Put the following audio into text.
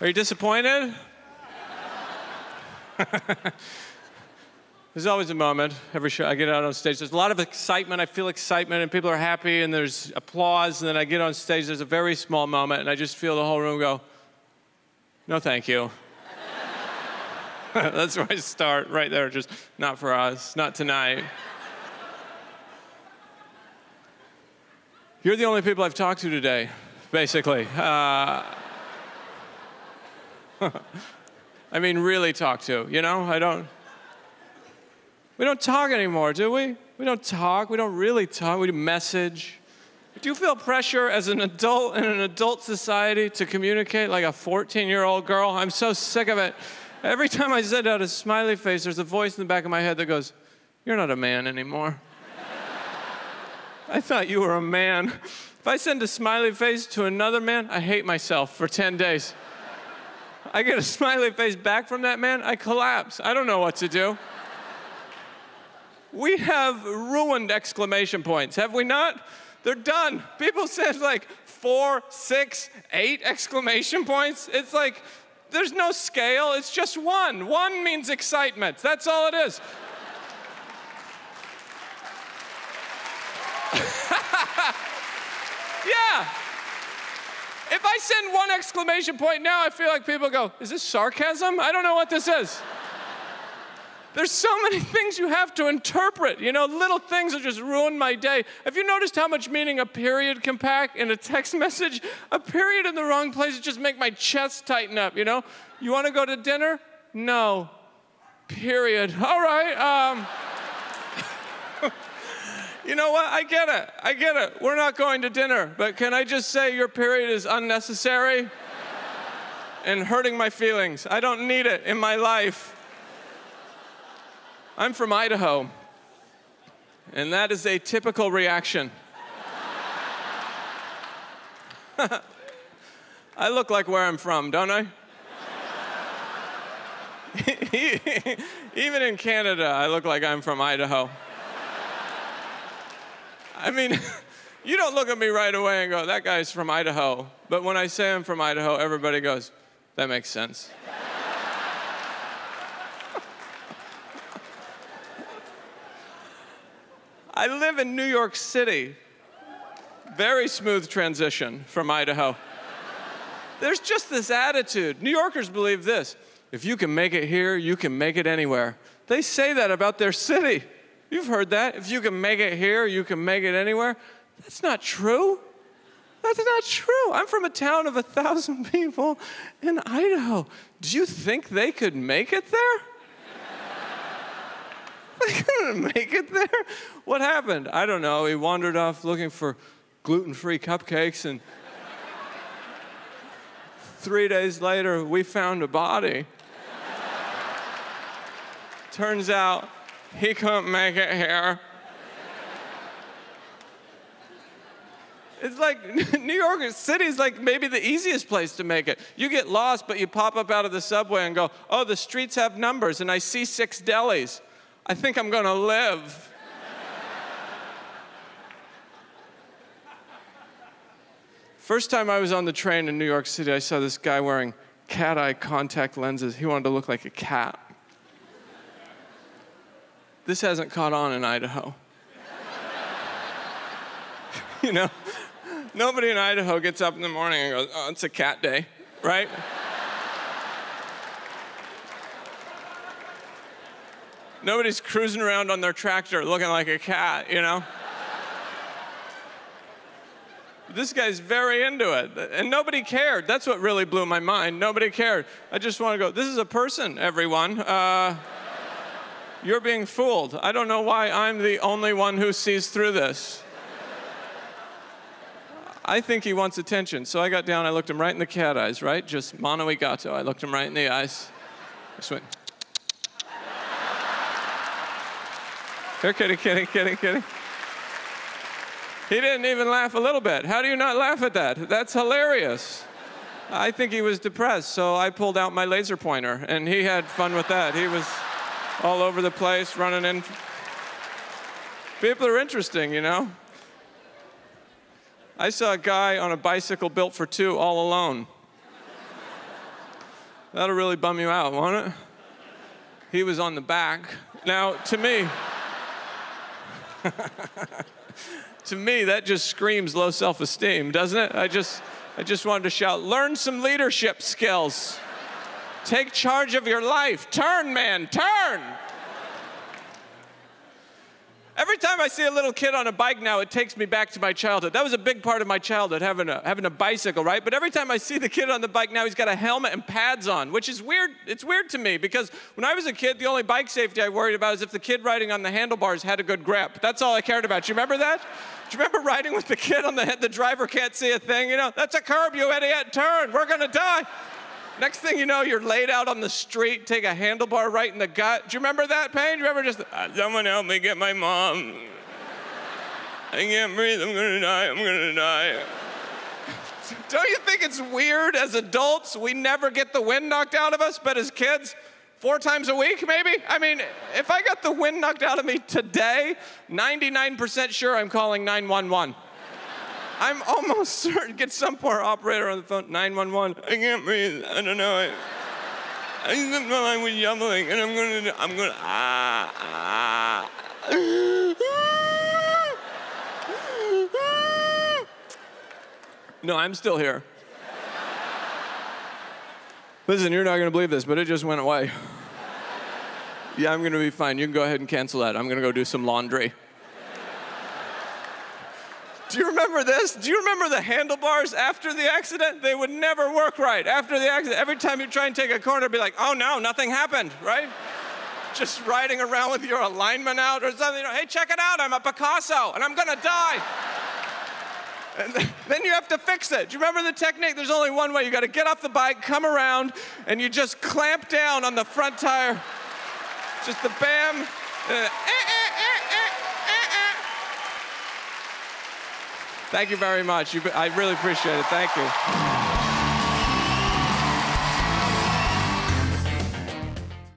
Are you disappointed? There's always a moment every show I get out on stage. There's a lot of excitement. I feel excitement, and people are happy, and there's applause. And then I get on stage. There's a very small moment, and I just feel the whole room go, "No, thank you." That's where I start, right there. Just not for us, not tonight. You're the only people I've talked to today, basically. Uh, I mean, really talk to. You know, I don't. We don't talk anymore, do we? We don't talk. We don't really talk. We message. Do you feel pressure as an adult in an adult society to communicate like a 14 year old girl? I'm so sick of it. Every time I send out a smiley face, there's a voice in the back of my head that goes, You're not a man anymore. I thought you were a man. If I send a smiley face to another man, I hate myself for 10 days. I get a smiley face back from that man, I collapse. I don't know what to do. We have ruined exclamation points, have we not? They're done. People send like four, six, eight exclamation points. It's like there's no scale, it's just one. One means excitement. That's all it is. yeah. If I send one exclamation point now, I feel like people go, Is this sarcasm? I don't know what this is. There's so many things you have to interpret. You know, little things that just ruin my day. Have you noticed how much meaning a period can pack in a text message? A period in the wrong place just make my chest tighten up, you know? You want to go to dinner? No. Period. All right. Um, you know what? I get it. I get it. We're not going to dinner, but can I just say your period is unnecessary and hurting my feelings? I don't need it in my life. I'm from Idaho, and that is a typical reaction. I look like where I'm from, don't I? Even in Canada, I look like I'm from Idaho. I mean, you don't look at me right away and go, that guy's from Idaho. But when I say I'm from Idaho, everybody goes, that makes sense. I live in New York City. Very smooth transition from Idaho. There's just this attitude. New Yorkers believe this if you can make it here, you can make it anywhere. They say that about their city. You've heard that. If you can make it here, you can make it anywhere. That's not true. That's not true. I'm from a town of a thousand people in Idaho. Do you think they could make it there? they couldn't make it there. What happened? I don't know. He wandered off looking for gluten free cupcakes, and three days later, we found a body. Turns out he couldn't make it here. It's like New York City is like maybe the easiest place to make it. You get lost, but you pop up out of the subway and go, oh, the streets have numbers, and I see six delis. I think I'm gonna live. First time I was on the train in New York City, I saw this guy wearing cat eye contact lenses. He wanted to look like a cat. This hasn't caught on in Idaho. you know, nobody in Idaho gets up in the morning and goes, oh, it's a cat day, right? Nobody's cruising around on their tractor looking like a cat, you know? this guy's very into it. And nobody cared. That's what really blew my mind. Nobody cared. I just want to go, this is a person, everyone. Uh, you're being fooled. I don't know why I'm the only one who sees through this. I think he wants attention. So I got down, I looked him right in the cat eyes, right? Just mano y gato. I looked him right in the eyes. Just went, They're kidding, kidding, kidding, kidding. He didn't even laugh a little bit. How do you not laugh at that? That's hilarious. I think he was depressed, so I pulled out my laser pointer and he had fun with that. He was all over the place running in. People are interesting, you know. I saw a guy on a bicycle built for two all alone. That'll really bum you out, won't it? He was on the back. Now, to me, to me, that just screams low self-esteem, doesn't it? I just, I just wanted to shout, learn some leadership skills. Take charge of your life. Turn, man, turn. Every time I see a little kid on a bike now, it takes me back to my childhood. That was a big part of my childhood, having a, having a bicycle, right? But every time I see the kid on the bike now, he's got a helmet and pads on, which is weird. It's weird to me because when I was a kid, the only bike safety I worried about is if the kid riding on the handlebars had a good grip. That's all I cared about. You remember that? Do you remember riding with the kid on the head? The driver can't see a thing. You know, that's a curb, you idiot. Turn. We're gonna die. Next thing you know, you're laid out on the street, take a handlebar right in the gut. Do you remember that pain? Do you remember just, uh, someone help me get my mom. I can't breathe, I'm gonna die, I'm gonna die. Don't you think it's weird as adults, we never get the wind knocked out of us, but as kids, four times a week maybe? I mean, if I got the wind knocked out of me today, 99% sure I'm calling 911. I'm almost certain, get some poor operator on the phone, 911. I can't breathe, I don't know. I, I I was yelling, and I'm gonna, I'm gonna, ah, ah. No, I'm still here. Listen, you're not gonna believe this, but it just went away. Yeah, I'm gonna be fine. You can go ahead and cancel that. I'm gonna go do some laundry. Do you remember this? Do you remember the handlebars after the accident? They would never work right after the accident. Every time you try and take a corner, be like, oh no, nothing happened, right? Just riding around with your alignment out or something. hey, check it out, I'm a Picasso and I'm gonna die. And then you have to fix it. Do you remember the technique? There's only one way. You got to get off the bike, come around, and you just clamp down on the front tire. Just the bam. Eh, eh, eh, Thank you very much. I really appreciate it. Thank you.